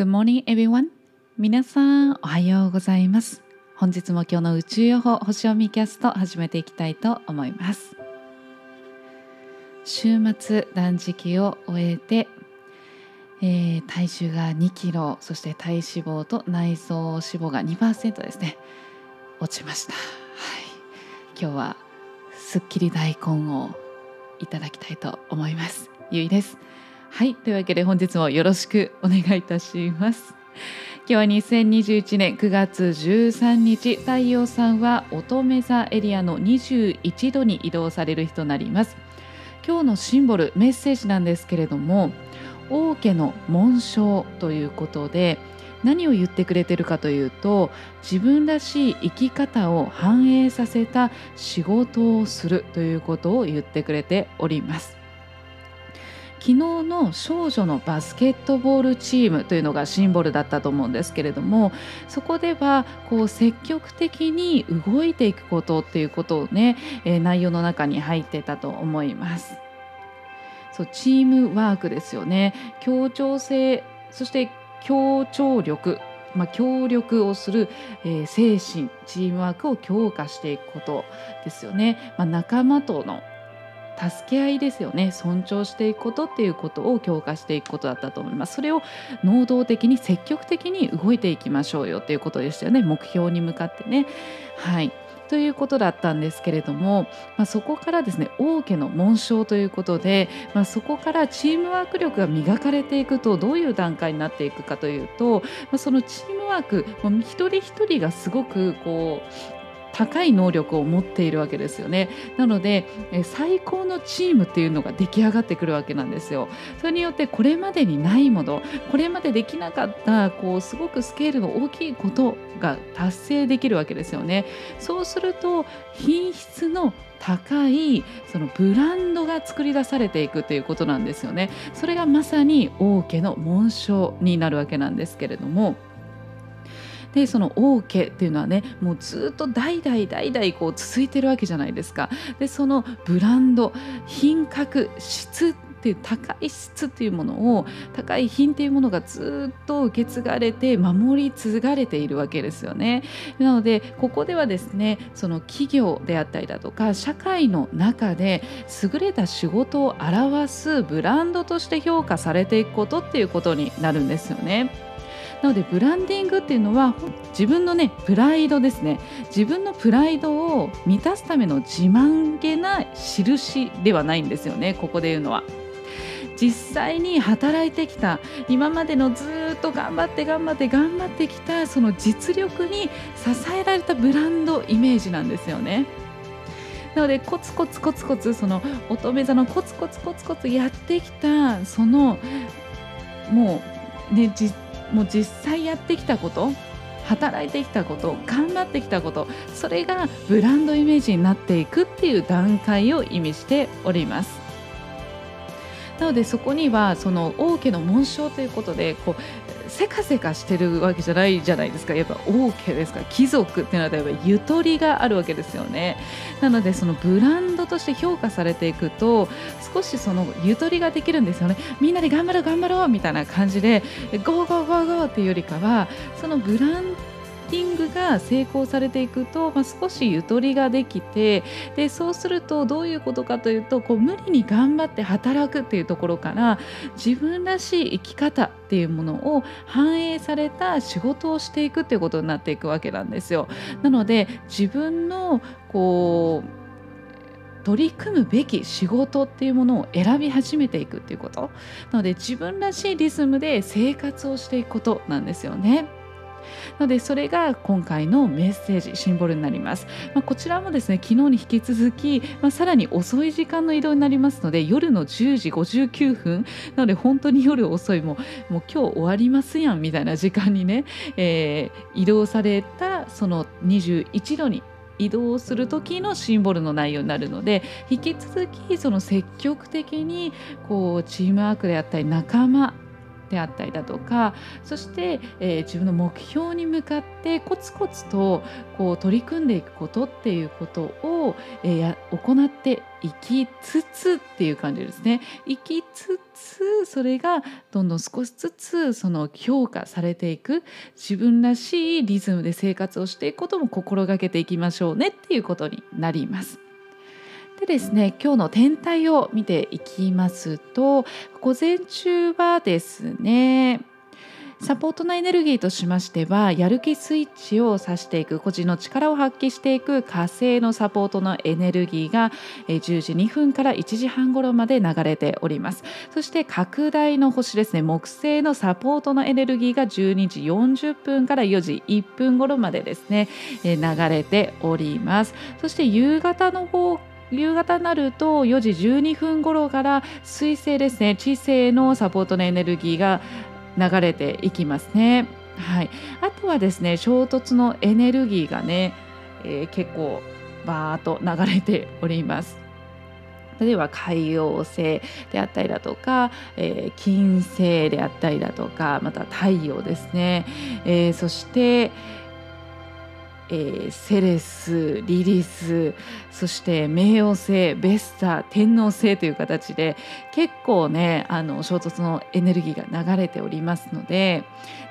Good morning everyone. 皆さんおはようございます。本日も今日の宇宙予報星読みキャスト始めていきたいと思います。週末断食を終えて、えー、体重が2キロそして体脂肪と内臓脂肪が2%ですね。落ちました、はい、今日はすっきり大根をいただきたいと思います。ゆいです。はい。というわけで本日もよろしくお願いいたします。今日は2021年9月13日太陽さんは乙女座エリアの21度に移動される日となります。今日のシンボルメッセージなんですけれども王家の紋章ということで何を言ってくれてるかというと自分らしい生き方を反映させた仕事をするということを言ってくれております。昨日の少女のバスケットボールチームというのがシンボルだったと思うんですけれどもそこではこう積極的に動いていくことっていうことをね、えー、内容の中に入ってたと思います。そうチームワークですよね協調性そして協調力まあ、協力をする、えー、精神チームワークを強化していくことですよね、まあ、仲間との助け合いですよね。尊重していくことっていうことを強化していくことだったと思います。それを能動的に積極的に動いていきましょうよっていうことでしたよね。目標に向かってね。はい。ということだったんですけれども、まあ、そこからですね王家の紋章ということで、まあ、そこからチームワーク力が磨かれていくとどういう段階になっていくかというと、まあ、そのチームワーク一人一人がすごくこう高い能力を持っているわけですよね。なので最高のチームっていうのが出来上がってくるわけなんですよ。それによってこれまでにないものこれまでできなかったこうすごくスケールの大きいことが達成できるわけですよね。そうすると品質の高いそのブランドが作り出されていくということなんですよね。それがまさに王家の紋章になるわけなんですけれどもでその王家っていうのはねもうずっと代々代々こう続いてるわけじゃないですか。でそのブランド品格質っていう高い質っていうものを高い品っていうものがずっと受け継がれて守り継がれているわけですよね。なのでここではですねその企業であったりだとか社会の中で優れた仕事を表すブランドとして評価されていくことっていうことになるんですよね。なのでブランディングっていうのは自分のねプライドですね自分のプライドを満たすための自慢げな印ではないんですよねここで言うのは。実際に働いてきた今までのずっと頑張って頑張って頑張ってきたその実力に支えられたブランドイメージなんですよね。なのでコツコツコツコツその乙女座のコツコツコツコツやってきたそのもうね実もう実際やってきたこと働いてきたこと頑張ってきたことそれがブランドイメージになっていくっていう段階を意味しております。なのでそこにはその王家の紋章ということでこうせかせかしてるわけじゃないじゃないですか。やっぱ王家ですか。貴族っていうのはやっぱゆとりがあるわけですよね。なのでそのブランドとして評価されていくと少しそのゆとりができるんですよね。みんなで頑張ろう頑張ろうみたいな感じで go go go go っていうよりかはそのブランディングが成功されていくと、まあ、少しゆとりができてでそうするとどういうことかというとこう無理に頑張って働くっていうところから自分らしい生き方っていうものを反映された仕事をしていくっていうことになっていくわけなんですよ。なので自分のこう取り組むべき仕事っていうものを選び始めていくっていうことなので自分らしいリズムで生活をしていくことなんですよね。のでそれが今回のメッセージシンボルになります、まあ、こちらもですね昨日に引き続き、まあ、さらに遅い時間の移動になりますので夜の10時59分。なので本当に夜遅いもうもう今日終わりますやんみたいな時間にね、えー、移動されたその21度に移動する時のシンボルの内容になるので引き続きその積極的にこうチームワークであったり仲間であったりだとかそして、えー、自分の目標に向かってコツコツとこう取り組んでいくことっていうことを、えー、行っていきつつっていう感じですね。生きつつそれがどんどん少しずつその評価されていく自分らしいリズムで生活をしていくことも心がけていきましょうねっていうことになります。でですね今日の天体を見ていきますと午前中はですねサポートのエネルギーとしましてはやる気スイッチを指していく個人の力を発揮していく火星のサポートのエネルギーが10時2分から1時半頃まで流れております。そして拡大の星ですね木星のサポートのエネルギーが12時40分から4時1分頃までですね流れております。そして夕方の方夕方になると4時12分頃から水星ですね地星のサポートのエネルギーが流れていきますね。はい、あとはですね衝突のエネルギーがね、えー、結構バーッと流れております。例えば海洋星であったりだとか、えー、金星であったりだとかまた太陽ですね、えー、そして、えー、セレスリリスそして冥王星ベスタ天王星という形で結構ねあの衝突のエネルギーが流れておりますので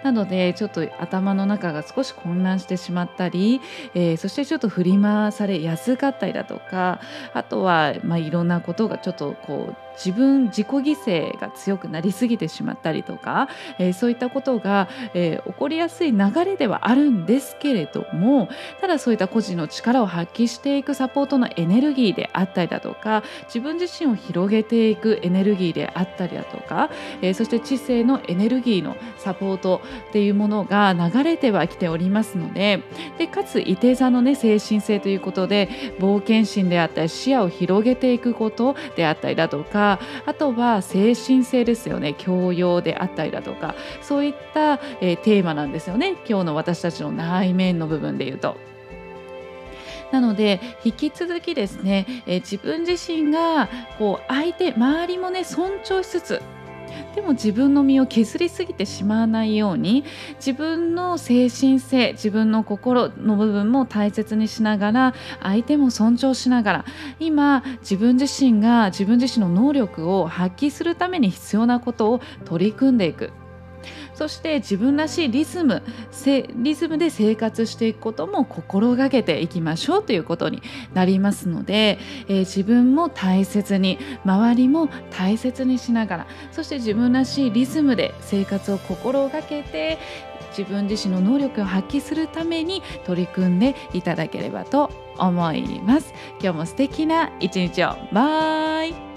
なのでちょっと頭の中が少し混乱してしまったり、えー、そしてちょっと振り回されやすかったりだとかあとは、まあ、いろんなことがちょっとこう自分自己犠牲が強くなりすぎてしまったりとか、えー、そういったことが、えー、起こりやすい流れではあるんですけれどもただそういった個人の力を発揮していくサポートのエネルギーであったりだとか自分自身を広げていくエネルギーであったりだとか、えー、そして知性のエネルギーのサポートっていうものが流れてはきておりますのででかつ伊手座のね精神性ということで冒険心であったり視野を広げていくことであったりだとかあとは精神性ですよね教養であったりだとかそういった、えー、テーマなんですよね今日の私たちの内面の部分で言うと。なので引き続きですね、えー、自分自身がこう相手周りもね尊重しつつでも自分の身を削りすぎてしまわないように自分の精神性自分の心の部分も大切にしながら相手も尊重しながら今自分自身が自分自身の能力を発揮するために必要なことを取り組んでいく。そして自分らしいリズムリズムで生活していくことも心がけていきましょうということになりますので、えー、自分も大切に周りも大切にしながらそして自分らしいリズムで生活を心がけて自分自身の能力を発揮するために取り組んでいただければと思います。今日も素敵な一日をバイ